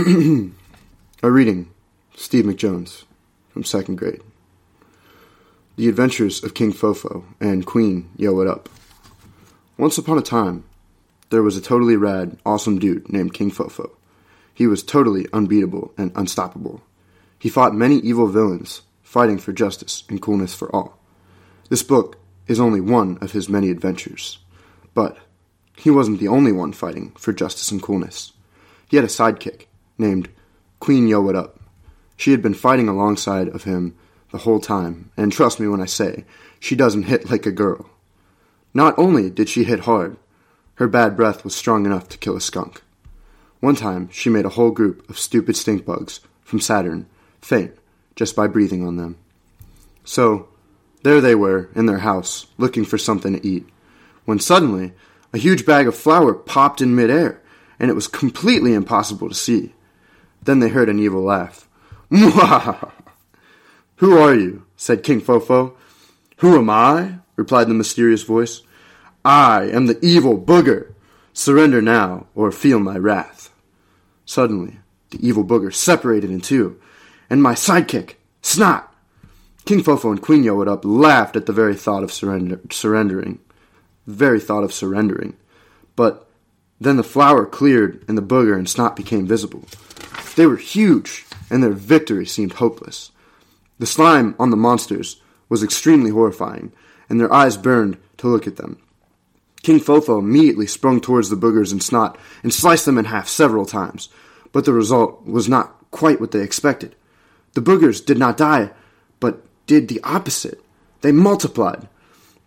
A reading, Steve McJones, from second grade. The Adventures of King Fofo and Queen Yo It Up. Once upon a time, there was a totally rad, awesome dude named King Fofo. He was totally unbeatable and unstoppable. He fought many evil villains, fighting for justice and coolness for all. This book is only one of his many adventures. But he wasn't the only one fighting for justice and coolness. He had a sidekick named Queen Yo Up. She had been fighting alongside of him the whole time, and trust me when I say, she doesn't hit like a girl. Not only did she hit hard, her bad breath was strong enough to kill a skunk. One time, she made a whole group of stupid stink bugs from Saturn faint just by breathing on them. So, there they were in their house, looking for something to eat, when suddenly a huge bag of flour popped in midair, and it was completely impossible to see. Then they heard an evil laugh. Mwah! Who are you? said King Fofo. Who am I? replied the mysterious voice. I am the evil booger. Surrender now, or feel my wrath. Suddenly, the evil booger separated in two, and my sidekick, Snot. King Fofo and Queen Up laughed at the very thought of surrender- surrendering. The very thought of surrendering. But then the flower cleared, and the booger and Snot became visible. They were huge, and their victory seemed hopeless. The slime on the monsters was extremely horrifying, and their eyes burned to look at them. King Fofo immediately sprung towards the boogers and snot and sliced them in half several times, but the result was not quite what they expected. The boogers did not die, but did the opposite. They multiplied.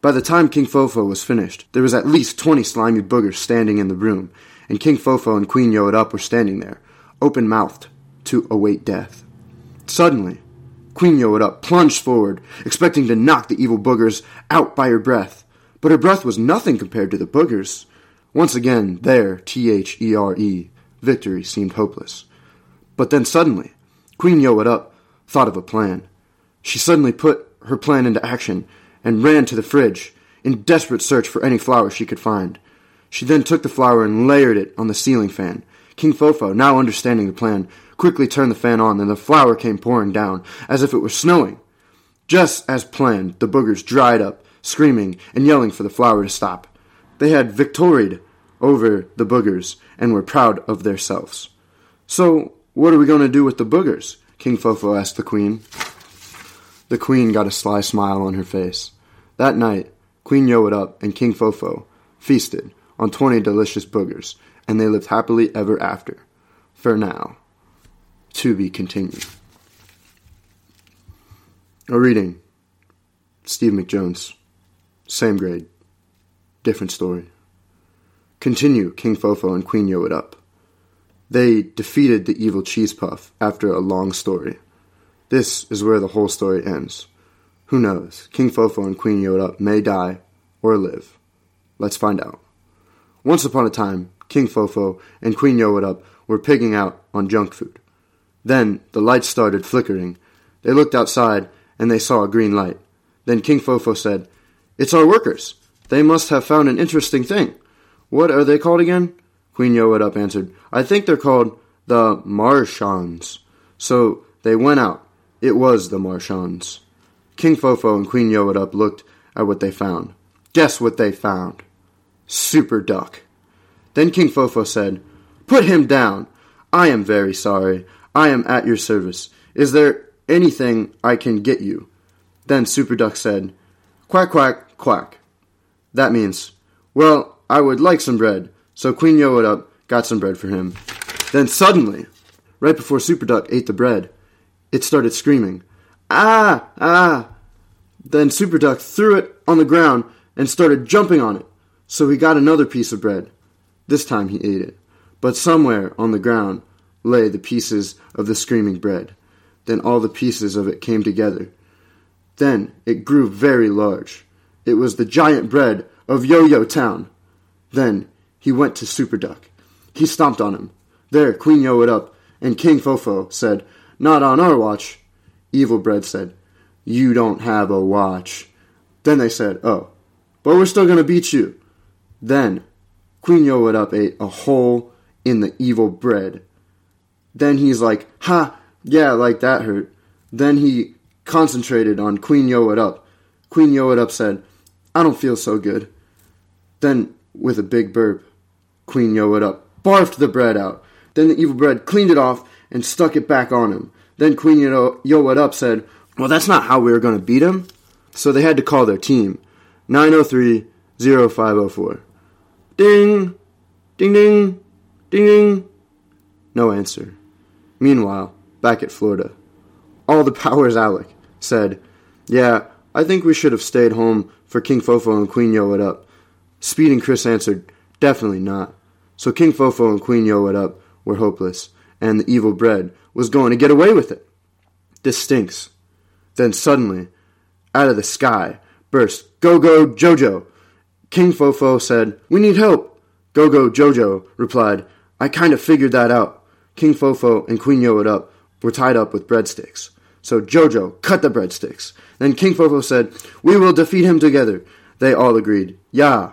By the time King Fofo was finished, there was at least twenty slimy boogers standing in the room, and King Fofo and Queen Yo It Up were standing there, open mouthed, to await death. Suddenly, Queen Yo Up plunged forward, expecting to knock the evil boogers out by her breath. But her breath was nothing compared to the boogers. Once again, there, T H E R E, victory seemed hopeless. But then suddenly, Queen Yo Up thought of a plan. She suddenly put her plan into action and ran to the fridge in desperate search for any flower she could find. She then took the flower and layered it on the ceiling fan. King Fofo, now understanding the plan, quickly turned the fan on, and the flour came pouring down, as if it were snowing. Just as planned, the boogers dried up, screaming and yelling for the flour to stop. They had victoried over the boogers and were proud of themselves. So, what are we going to do with the boogers? King Fofo asked the queen. The queen got a sly smile on her face. That night, Queen Yo Up and King Fofo feasted on twenty delicious boogers, and they lived happily ever after. For now. To be continued. A reading. Steve McJones. Same grade. Different story. Continue King Fofo and Queen Yo It Up. They defeated the evil cheese puff after a long story. This is where the whole story ends. Who knows? King Fofo and Queen Yo It Up may die or live. Let's find out. Once upon a time, King Fofo and Queen Yo It Up were pigging out on junk food. Then the lights started flickering. They looked outside and they saw a green light. Then King Fofo said, It's our workers. They must have found an interesting thing. What are they called again? Queen Yo It Up answered, I think they're called the Marshans. So they went out. It was the Marshans. King Fofo and Queen Yo It Up looked at what they found. Guess what they found? Super Duck. Then King Fofo said, Put him down. I am very sorry. I am at your service. Is there anything I can get you? Then Super Duck said, Quack, quack, quack. That means, Well, I would like some bread. So Queen Yo It Up got some bread for him. Then suddenly, right before Super Duck ate the bread, it started screaming, Ah! Ah! Then Super Duck threw it on the ground and started jumping on it. So he got another piece of bread. This time he ate it. But somewhere on the ground lay the pieces of the screaming bread. Then all the pieces of it came together. Then it grew very large. It was the giant bread of Yo Yo Town. Then he went to Super Duck. He stomped on him. There, Queen Yo It Up and King Fofo said, Not on our watch. Evil Bread said, You don't have a watch. Then they said, Oh, but we're still going to beat you. Then Queen Yo It Up ate a hole in the evil bread. Then he's like, ha, yeah, like that hurt. Then he concentrated on Queen Yo It Up. Queen Yo It Up said, I don't feel so good. Then, with a big burp, Queen Yo It Up barfed the bread out. Then the evil bread cleaned it off and stuck it back on him. Then Queen Yo Yo It Up said, Well, that's not how we were going to beat him. So they had to call their team 903 0504. Ding! Ding ding! Ding ding! No answer. Meanwhile, back at Florida, all the powers Alec said, Yeah, I think we should have stayed home for King Fofo and Queen Yo It Up. Speed and Chris answered, Definitely not. So King Fofo and Queen Yo It Up were hopeless, and the evil bread was going to get away with it. This stinks. Then suddenly, out of the sky, burst Go Go Jojo. King Fofo said, We need help. Go Go Jojo replied, I kind of figured that out. King Fofo and Queen Yo It Up were tied up with breadsticks. So Jojo cut the breadsticks. Then King Fofo said, We will defeat him together. They all agreed, Yeah.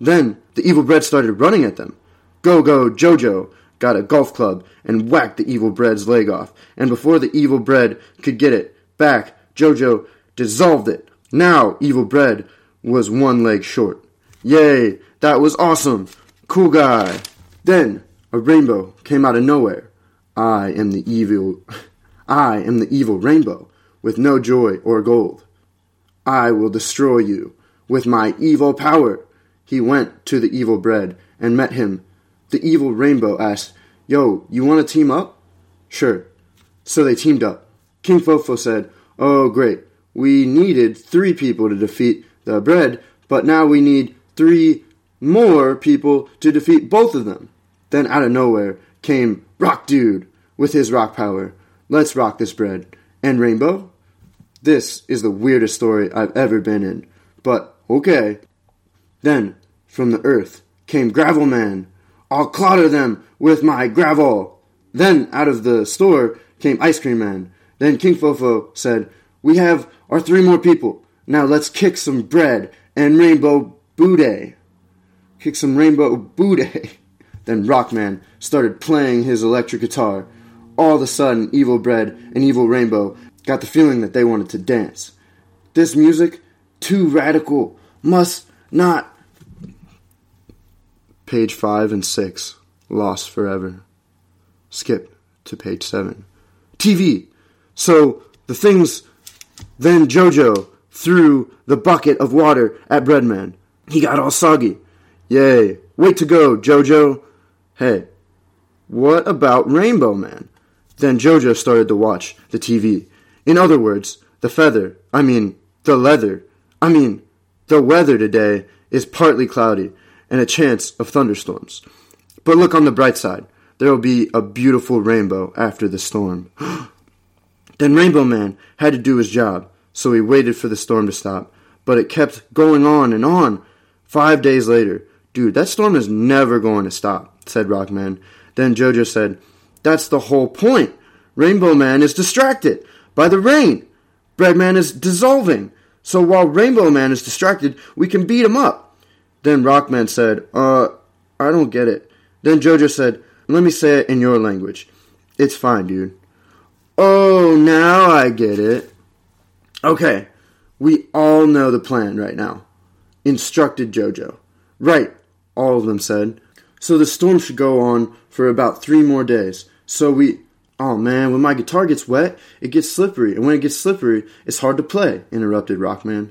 Then the evil bread started running at them. Go Go Jojo got a golf club and whacked the evil bread's leg off. And before the evil bread could get it back, Jojo dissolved it. Now evil bread was one leg short. Yay, that was awesome. Cool guy. Then a rainbow came out of nowhere. I am the evil I am the evil rainbow with no joy or gold. I will destroy you with my evil power. He went to the evil bread and met him. The evil rainbow asked, Yo, you want to team up? Sure. So they teamed up. King Fofo said, Oh, great. We needed three people to defeat the bread, but now we need three more people to defeat both of them. Then out of nowhere came Rock Dude with his rock power. Let's rock this bread. And Rainbow? This is the weirdest story I've ever been in. But okay. Then, from the earth, came Gravel Man. I'll clobber them with my gravel. Then, out of the store, came Ice Cream Man. Then King Fofo said, We have our three more people. Now let's kick some bread and rainbow booty. Kick some rainbow booty. Then Rockman started playing his electric guitar. All of a sudden, Evil Bread and Evil Rainbow got the feeling that they wanted to dance. This music, too radical, must not. Page 5 and 6, lost forever. Skip to page 7. TV. So the things. Then Jojo threw the bucket of water at Breadman. He got all soggy. Yay. Wait to go, Jojo. Hey, what about Rainbow Man? Then Jojo started to watch the TV. In other words, the feather, I mean, the leather, I mean, the weather today is partly cloudy and a chance of thunderstorms. But look on the bright side. There will be a beautiful rainbow after the storm. then Rainbow Man had to do his job, so he waited for the storm to stop. But it kept going on and on. Five days later, dude, that storm is never going to stop, said Rockman. Then Jojo said, That's the whole point. Rainbow Man is distracted by the rain. Breadman is dissolving. So while Rainbow Man is distracted, we can beat him up. Then Rockman said, Uh, I don't get it. Then Jojo said, Let me say it in your language. It's fine, dude. Oh, now I get it. Okay, we all know the plan right now. Instructed Jojo. Right, all of them said. So the storm should go on for about three more days. So we. Oh man, when my guitar gets wet, it gets slippery, and when it gets slippery, it's hard to play, interrupted Rockman.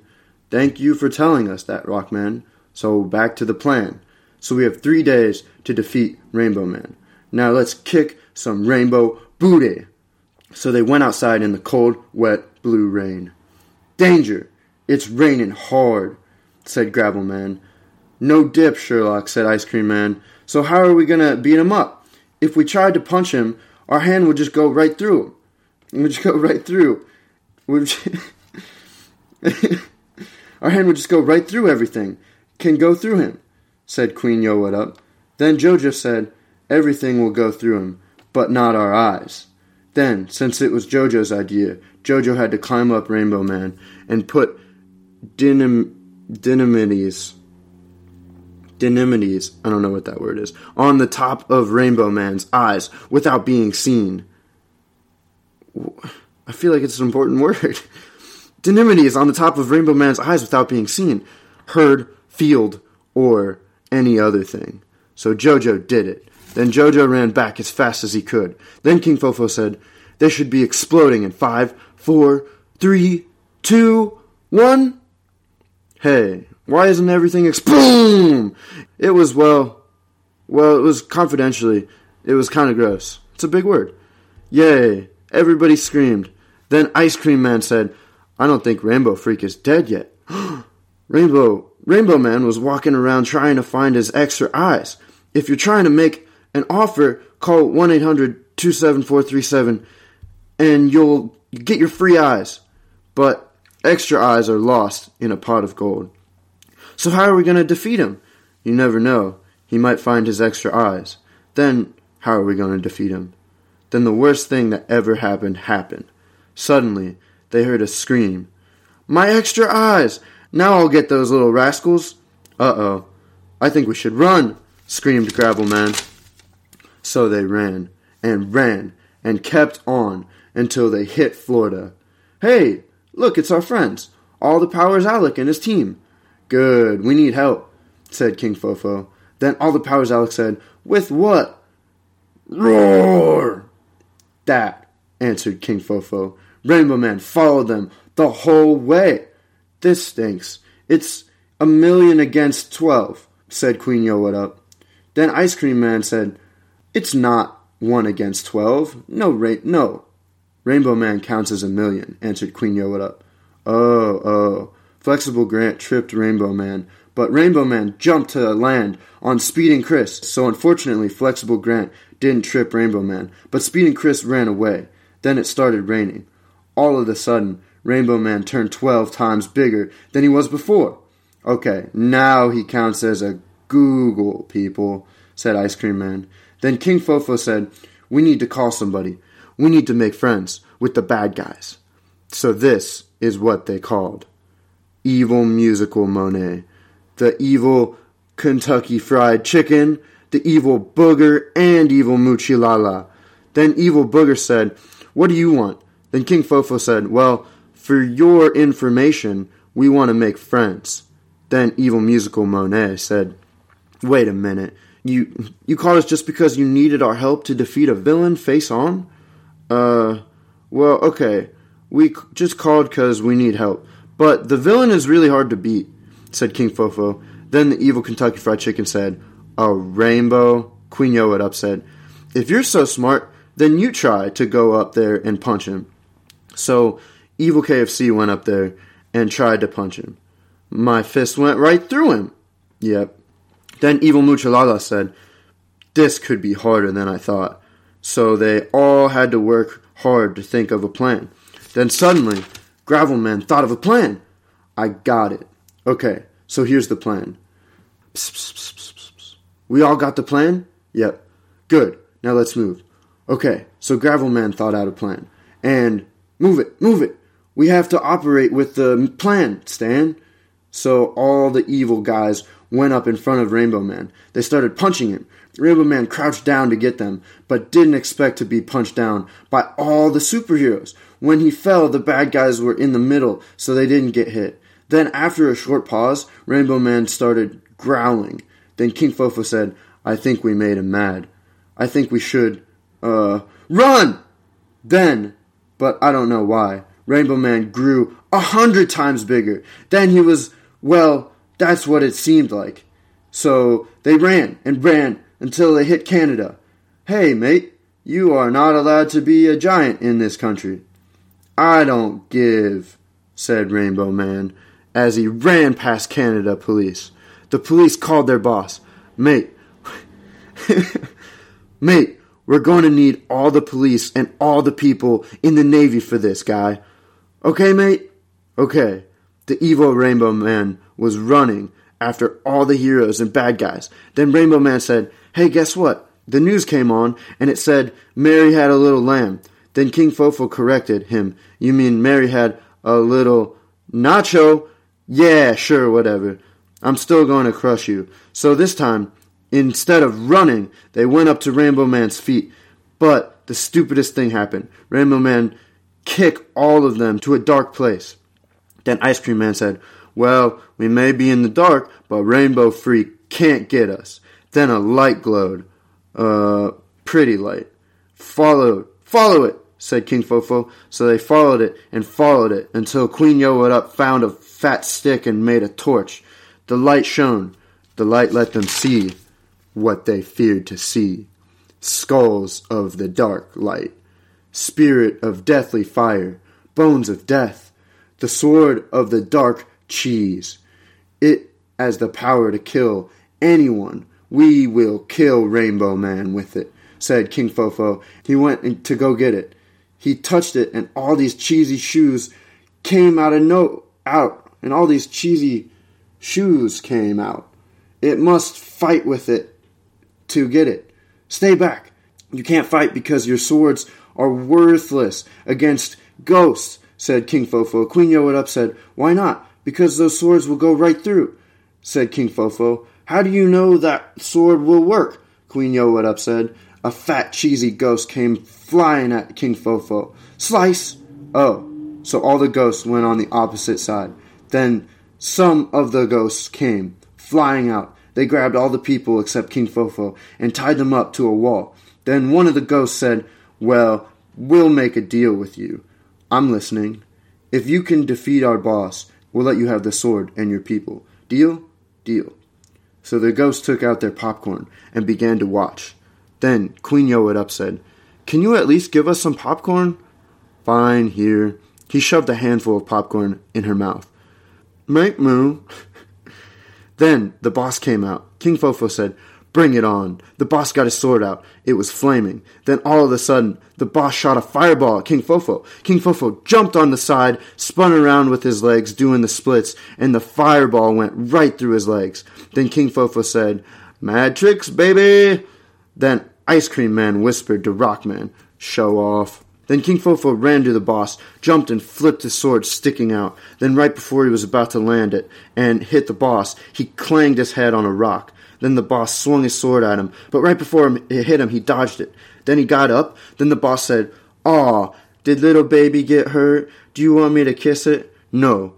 Thank you for telling us that, Rockman. So back to the plan. So we have three days to defeat Rainbow Man. Now let's kick some rainbow booty. So they went outside in the cold, wet, blue rain. Danger! It's raining hard, said Gravel Man. No dip, Sherlock, said Ice Cream Man. So how are we gonna beat him up? If we tried to punch him, our hand would just go right through him. It would just go right through. our hand would just go right through everything. Can go through him, said Queen Yo It Up. Then Jojo said, Everything will go through him, but not our eyes. Then, since it was Jojo's idea, Jojo had to climb up Rainbow Man and put dynam- dynamites Dynamides, I don't know what that word is, on the top of Rainbow Man's eyes without being seen. I feel like it's an important word. Dynamides on the top of Rainbow Man's eyes without being seen, heard, field, or any other thing. So Jojo did it. Then Jojo ran back as fast as he could. Then King Fofo said, They should be exploding in five, four, three, two, one. Hey, why isn't everything explode? It was, well, well, it was confidentially. It was kind of gross. It's a big word. Yay. Everybody screamed. Then Ice Cream Man said, I don't think Rainbow Freak is dead yet. Rainbow, Rainbow Man was walking around trying to find his extra eyes. If you're trying to make an offer, call 1 800 27437 and you'll get your free eyes. But extra eyes are lost in a pot of gold. So, how are we going to defeat him? You never know. He might find his extra eyes. Then, how are we going to defeat him? Then the worst thing that ever happened happened. Suddenly, they heard a scream. My extra eyes! Now I'll get those little rascals. Uh oh. I think we should run, screamed Gravelman. So they ran, and ran, and kept on until they hit Florida. Hey, look, it's our friends. All the Powers Alec and his team. Good, we need help, said King Fofo. Then all the Powers Alec said, With what? Roar! That, answered King Fofo. Rainbow Man followed them the whole way. This stinks. It's a million against twelve, said Queen Yo What Up. Then Ice Cream Man said, It's not one against twelve. No, ra- no. Rainbow Man counts as a million, answered Queen Yo Oh, oh. Flexible Grant tripped Rainbow Man, but Rainbow Man jumped to land on Speeding Chris, so unfortunately Flexible Grant didn't trip Rainbow Man, but Speeding Chris ran away. Then it started raining. All of a sudden, Rainbow Man turned 12 times bigger than he was before. Okay, now he counts as a googol, people, said Ice Cream Man. Then King Fofo said, We need to call somebody. We need to make friends with the bad guys. So this is what they called Evil Musical Monet, the evil Kentucky Fried Chicken, the evil Booger, and evil Muchilala. Then evil Booger said, What do you want? Then King Fofo said, Well, for your information, we want to make friends. Then Evil Musical Monet said, Wait a minute. You you called us just because you needed our help to defeat a villain face on? Uh, well, okay. We just called because we need help. But the villain is really hard to beat, said King Fofo. Then the evil Kentucky Fried Chicken said, A rainbow? Queen Yo Up said, If you're so smart, then you try to go up there and punch him. So Evil KFC went up there and tried to punch him. My fist went right through him. Yep. Then Evil Muchalala said, This could be harder than I thought. So they all had to work hard to think of a plan. Then suddenly, Gravelman thought of a plan. I got it. Okay, so here's the plan. Psst, psst, psst, we all got the plan? Yep. Good. Now let's move. Okay, so Gravelman thought out a plan. And move it, move it. We have to operate with the plan, Stan. So all the evil guys went up in front of Rainbow Man. They started punching him. Rainbow Man crouched down to get them, but didn't expect to be punched down by all the superheroes. When he fell, the bad guys were in the middle, so they didn't get hit. Then, after a short pause, Rainbow Man started growling. Then King Fofo said, I think we made him mad. I think we should, uh, run! Then, but I don't know why. Rainbow Man grew a hundred times bigger. Then he was, well, that's what it seemed like. So they ran and ran until they hit Canada. Hey, mate, you are not allowed to be a giant in this country. I don't give, said Rainbow Man as he ran past Canada police. The police called their boss. Mate, mate, we're going to need all the police and all the people in the Navy for this, guy. Okay, mate? Okay. The evil Rainbow Man was running after all the heroes and bad guys. Then Rainbow Man said, Hey, guess what? The news came on and it said Mary had a little lamb. Then King Fofo corrected him. You mean Mary had a little nacho? Yeah, sure, whatever. I'm still going to crush you. So this time, instead of running, they went up to Rainbow Man's feet. But the stupidest thing happened. Rainbow Man kicked all of them to a dark place. Then Ice Cream Man said, Well, we may be in the dark, but Rainbow Freak can't get us. Then a light glowed. Uh, pretty light. Follow, follow it, said King Fofo. So they followed it and followed it until Queen Up found a fat stick and made a torch. The light shone. The light let them see what they feared to see. Skulls of the dark light. Spirit of deathly fire. Bones of death. The sword of the dark cheese. It has the power to kill anyone. We will kill Rainbow Man with it, said King Fofo. He went to go get it. He touched it, and all these cheesy shoes came out of no out, and all these cheesy shoes came out. It must fight with it to get it. Stay back. You can't fight because your swords are worthless against ghosts, said King Fofo. Queen yo Up said, Why not? Because those swords will go right through, said King Fofo. How do you know that sword will work? Queen Yo Wet Up said. A fat, cheesy ghost came flying at King Fofo. Slice! Oh, so all the ghosts went on the opposite side. Then some of the ghosts came, flying out. They grabbed all the people except King Fofo and tied them up to a wall. Then one of the ghosts said, Well, we'll make a deal with you. I'm listening. If you can defeat our boss, we'll let you have the sword and your people. Deal? Deal. So the ghosts took out their popcorn and began to watch. Then Queen Up said, Can you at least give us some popcorn? Fine, here. He shoved a handful of popcorn in her mouth. Make moo. then the boss came out. King Fofo said, Bring it on. The boss got his sword out. It was flaming. Then all of a sudden, the boss shot a fireball at King Fofo. King Fofo jumped on the side, spun around with his legs, doing the splits, and the fireball went right through his legs. Then King Fofo said, Mad tricks, baby! Then Ice Cream Man whispered to Rockman, Show off. Then King Fofo ran to the boss, jumped and flipped his sword sticking out. Then right before he was about to land it and hit the boss, he clanged his head on a rock. Then the boss swung his sword at him, but right before it hit him, he dodged it. Then he got up. Then the boss said, Aw, did little baby get hurt? Do you want me to kiss it? No.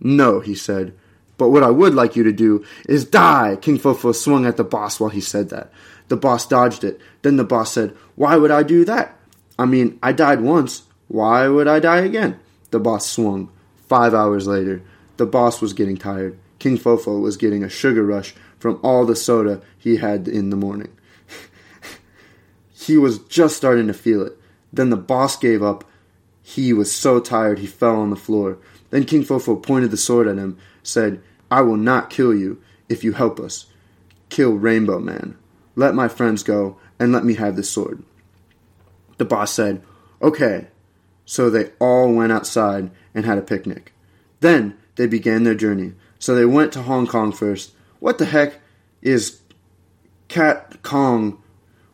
No, he said. But what I would like you to do is die. King Fofo swung at the boss while he said that. The boss dodged it. Then the boss said, Why would I do that? I mean, I died once. Why would I die again? The boss swung. Five hours later, the boss was getting tired. King Fofo was getting a sugar rush from all the soda he had in the morning. he was just starting to feel it. Then the boss gave up. He was so tired he fell on the floor. Then King Fofo pointed the sword at him, said, I will not kill you if you help us. Kill Rainbow Man. Let my friends go and let me have this sword. The boss said, Okay. So they all went outside and had a picnic. Then they began their journey. So they went to Hong Kong first. What the heck is Cat Kong?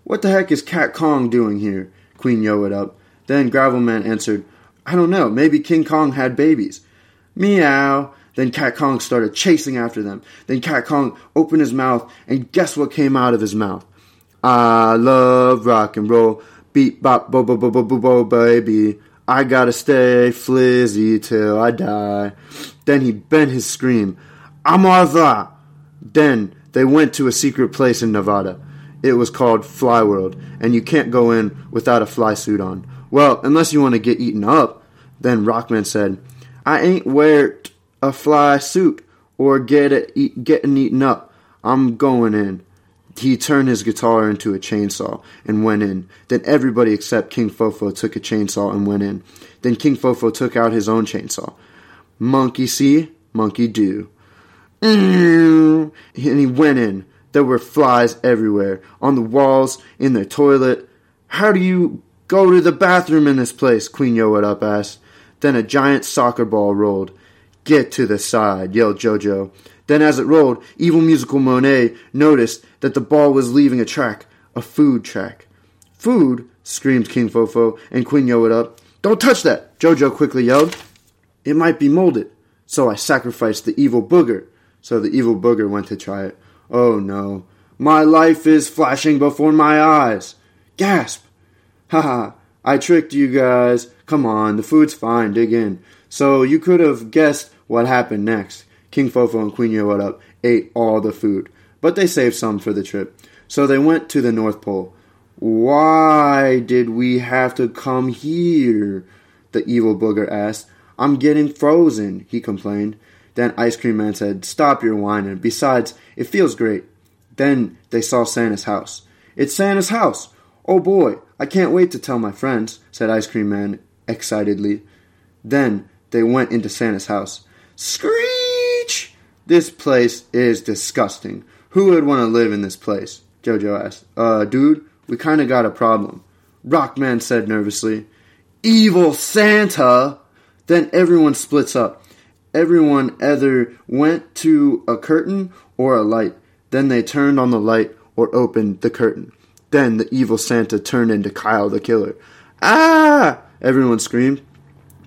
What the heck is Cat Kong doing here? Queen yelled up. Then Gravelman answered, I don't know. Maybe King Kong had babies. Meow. Then Cat Kong started chasing after them. Then Cat Kong opened his mouth, and guess what came out of his mouth? I love rock and roll. Beep bop bo bo bo bo bo bo baby. I gotta stay flizzy till I die. Then he bent his scream. Amartha! Then they went to a secret place in Nevada. It was called Fly World, and you can't go in without a fly suit on. Well, unless you want to get eaten up. Then Rockman said, I ain't wear a fly suit or get it eat, getting eaten up. I'm going in. He turned his guitar into a chainsaw and went in. Then everybody except King Fofo took a chainsaw and went in. Then King Fofo took out his own chainsaw. Monkey see, monkey do. And he went in. There were flies everywhere, on the walls, in the toilet. How do you go to the bathroom in this place? Queen Yowed Up asked. Then a giant soccer ball rolled. Get to the side, yelled Jojo. Then, as it rolled, Evil Musical Monet noticed that the ball was leaving a track, a food track. Food? screamed King Fofo, and Queen Yowed Up. Don't touch that! Jojo quickly yelled. It might be molded, so I sacrificed the evil booger. So the evil booger went to try it. Oh no, my life is flashing before my eyes. Gasp! Haha, I tricked you guys. Come on, the food's fine, dig in. So you could have guessed what happened next. King Fofo and Queen Up ate all the food, but they saved some for the trip. So they went to the North Pole. Why did we have to come here? The evil booger asked. I'm getting frozen, he complained. Then Ice Cream Man said, Stop your whining. Besides, it feels great. Then they saw Santa's house. It's Santa's house! Oh boy, I can't wait to tell my friends, said Ice Cream Man excitedly. Then they went into Santa's house. Screech! This place is disgusting. Who would want to live in this place? Jojo asked. Uh, dude, we kinda got a problem. Rockman said nervously. Evil Santa! Then everyone splits up. Everyone either went to a curtain or a light. Then they turned on the light or opened the curtain. Then the evil Santa turned into Kyle the Killer. Ah! Everyone screamed.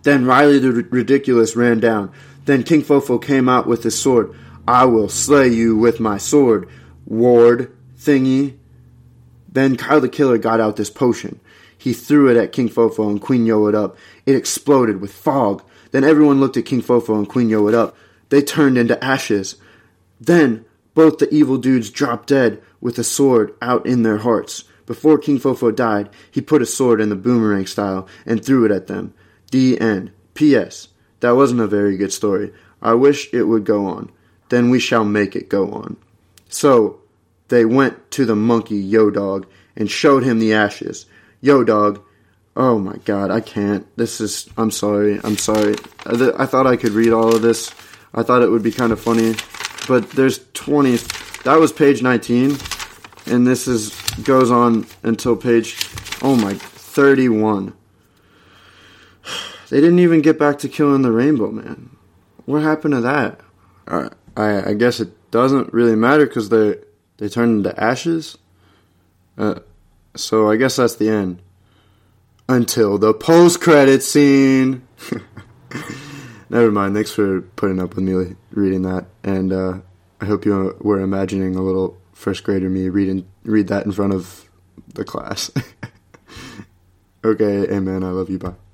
Then Riley the R- Ridiculous ran down. Then King Fofo came out with his sword. I will slay you with my sword, ward thingy. Then Kyle the Killer got out this potion. He threw it at King Fofo and Queen Yo it up. It exploded with fog. Then everyone looked at King Fofo and Queen Yo it up. They turned into ashes. Then both the evil dudes dropped dead with a sword out in their hearts. Before King Fofo died, he put a sword in the boomerang style and threw it at them. The end. P.S. That wasn't a very good story. I wish it would go on. Then we shall make it go on. So they went to the monkey Yo Dog and showed him the ashes. Yo Dog, oh my god, I can't. This is. I'm sorry. I'm sorry. I, thought I could read all of this. I thought it would be kind of funny but there's 20. That was page 19, and this is goes on until page oh my 31. They didn't even get back to killing the rainbow man. What happened to that? I, I guess it doesn't really matter because they they turned into ashes. Uh, so I guess that's the end. Until the post credit scene. Never mind. Thanks for putting up with me reading that, and uh, I hope you were imagining a little first grader me reading read that in front of the class. okay, amen. I love you. Bye.